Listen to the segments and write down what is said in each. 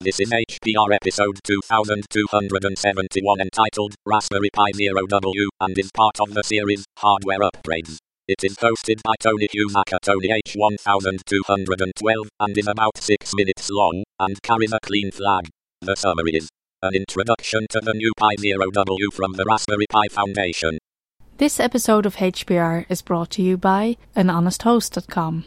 This is HPR episode 2271 entitled Raspberry Pi Zero W and is part of the series Hardware Upgrades. It is hosted by Tony Hughes Tony H1212 and is about 6 minutes long and carries a clean flag. The summary is an introduction to the new Pi Zero W from the Raspberry Pi Foundation. This episode of HPR is brought to you by anhonesthost.com.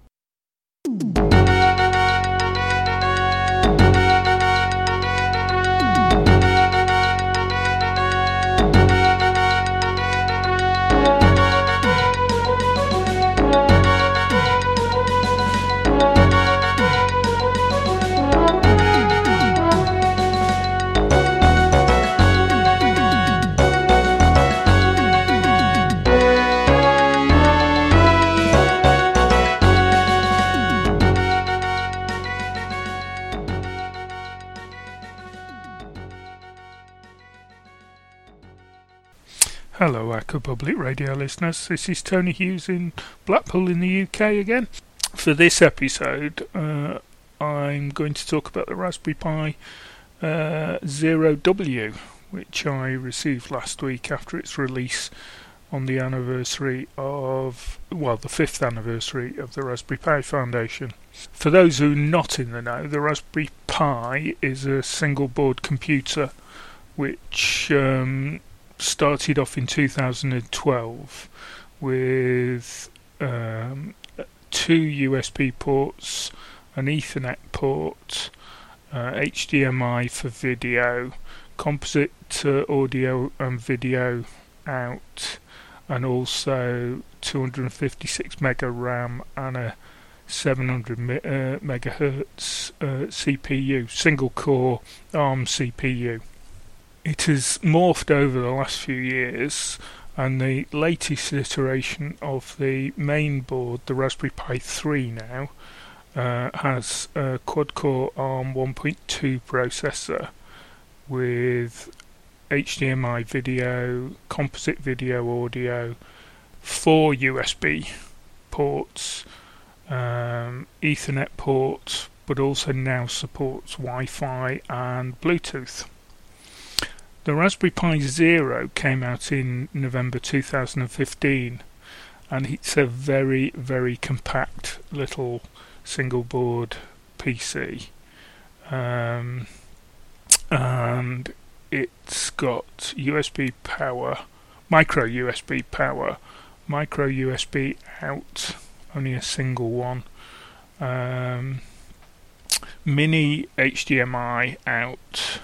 Hello, Hacker Public Radio listeners. This is Tony Hughes in Blackpool in the UK again. For this episode, uh, I'm going to talk about the Raspberry Pi uh, Zero W, which I received last week after its release on the anniversary of, well, the fifth anniversary of the Raspberry Pi Foundation. For those who are not in the know, the Raspberry Pi is a single board computer which um, started off in 2012 with um, two USB ports, an Ethernet port, uh, HDMI for video, composite uh, audio and video out, and also 256 mega RAM and a 700 me- uh, megahertz uh, CPU, single core ARM CPU it has morphed over the last few years, and the latest iteration of the main board, the Raspberry Pi 3 now, uh, has a quad-core ARM 1.2 processor with HDMI video, composite video audio, four USB ports, um, Ethernet ports, but also now supports Wi-Fi and Bluetooth. The Raspberry Pi Zero came out in November 2015 and it's a very, very compact little single board PC. Um, and it's got USB power, micro USB power, micro USB out, only a single one, um, mini HDMI out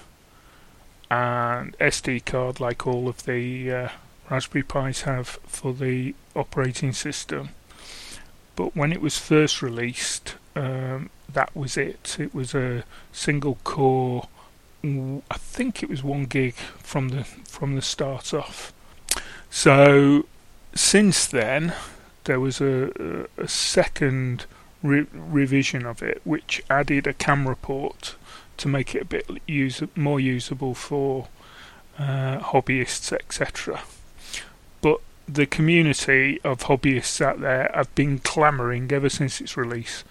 and SD card like all of the uh, Raspberry Pis have for the operating system. But when it was first released, um, that was it. It was a single core. I think it was one gig from the from the start off. So since then, there was a, a second re- revision of it, which added a camera port to make it a bit use, more usable for uh, hobbyists, etc. But the community of hobbyists out there have been clamouring ever since its release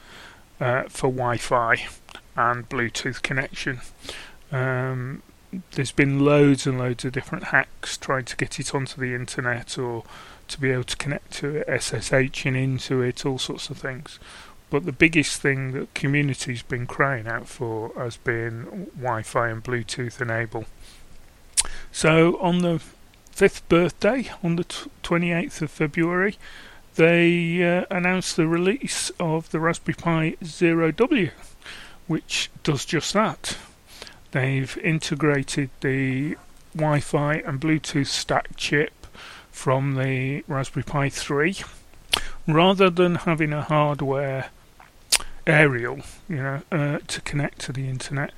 uh, for Wi-Fi and Bluetooth connection. Um, there's been loads and loads of different hacks trying to get it onto the internet or to be able to connect to it, SSH and into it, all sorts of things. But the biggest thing that community's been crying out for has been Wi-Fi and Bluetooth enable. So on the fifth birthday, on the t- 28th of February, they uh, announced the release of the Raspberry Pi Zero W, which does just that. They've integrated the Wi-Fi and Bluetooth stack chip from the Raspberry Pi 3 rather than having a hardware aerial, you know, uh, to connect to the internet,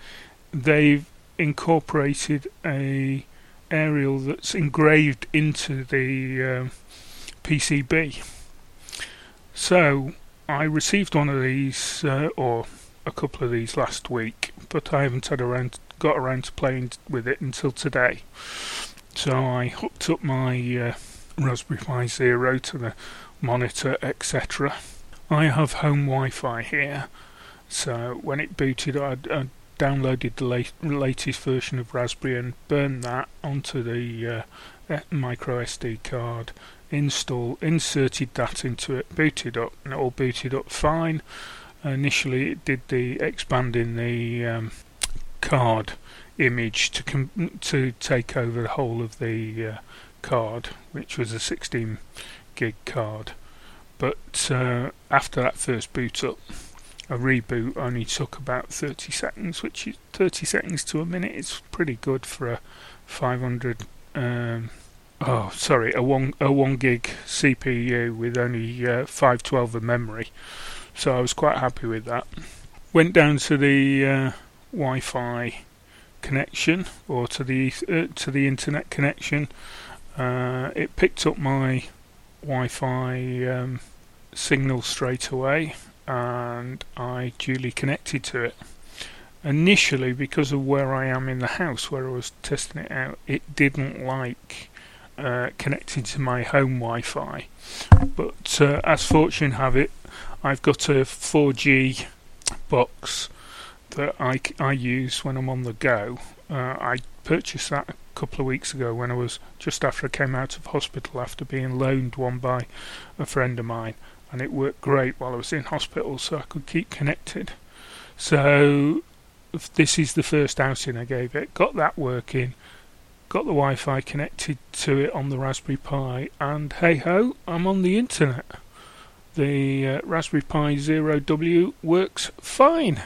they've incorporated a aerial that's engraved into the uh, PCB. So I received one of these, uh, or a couple of these last week, but I haven't had around got around to playing with it until today. So I hooked up my uh, Raspberry Pi Zero to the monitor, etc. I have home Wi-Fi here, so when it booted, I, I downloaded the late, latest version of Raspbian and burned that onto the uh, micro SD card. Install, inserted that into it, booted up, and it all booted up fine. Initially, it did the expanding the um, card image to com- to take over the whole of the uh, card, which was a 16 gig card. But uh, after that first boot up, a reboot only took about 30 seconds, which is 30 seconds to a minute. It's pretty good for a 500. Um, oh, sorry, a one a one gig CPU with only uh, 512 of memory. So I was quite happy with that. Went down to the uh, Wi-Fi connection or to the uh, to the internet connection. Uh, it picked up my Wi-Fi um, signal straight away and I duly connected to it. Initially, because of where I am in the house where I was testing it out, it didn't like uh, connecting to my home Wi Fi. But uh, as fortune have it, I've got a 4G box that I, I use when I'm on the go. Uh, I purchased that a couple of weeks ago when I was just after I came out of hospital after being loaned one by a friend of mine and it worked great while I was in hospital, so I could keep connected. So this is the first outing I gave it. Got that working, got the Wi-Fi connected to it on the Raspberry Pi, and hey ho, I'm on the internet. The uh, Raspberry Pi Zero W works fine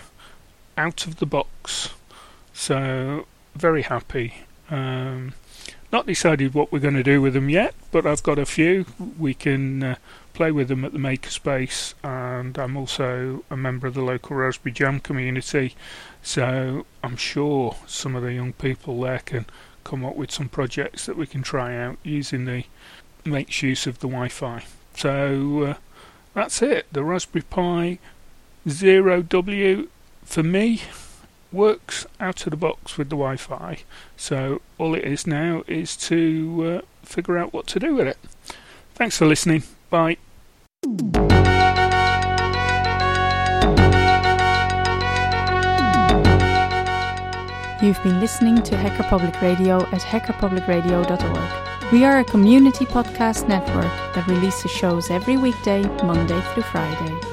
out of the box, so very happy. Um, not decided what we're going to do with them yet, but I've got a few. We can uh, play with them at the Makerspace, and I'm also a member of the local Raspberry Jam community, so I'm sure some of the young people there can come up with some projects that we can try out using the makes use of the Wi-Fi. So uh, that's it. The Raspberry Pi Zero W for me works out of the box with the Wi-Fi. So all it is now is to uh, figure out what to do with it. Thanks for listening. Bye. You've been listening to Hacker Public Radio at hackerpublicradio.org. We are a community podcast network that releases shows every weekday, Monday through Friday.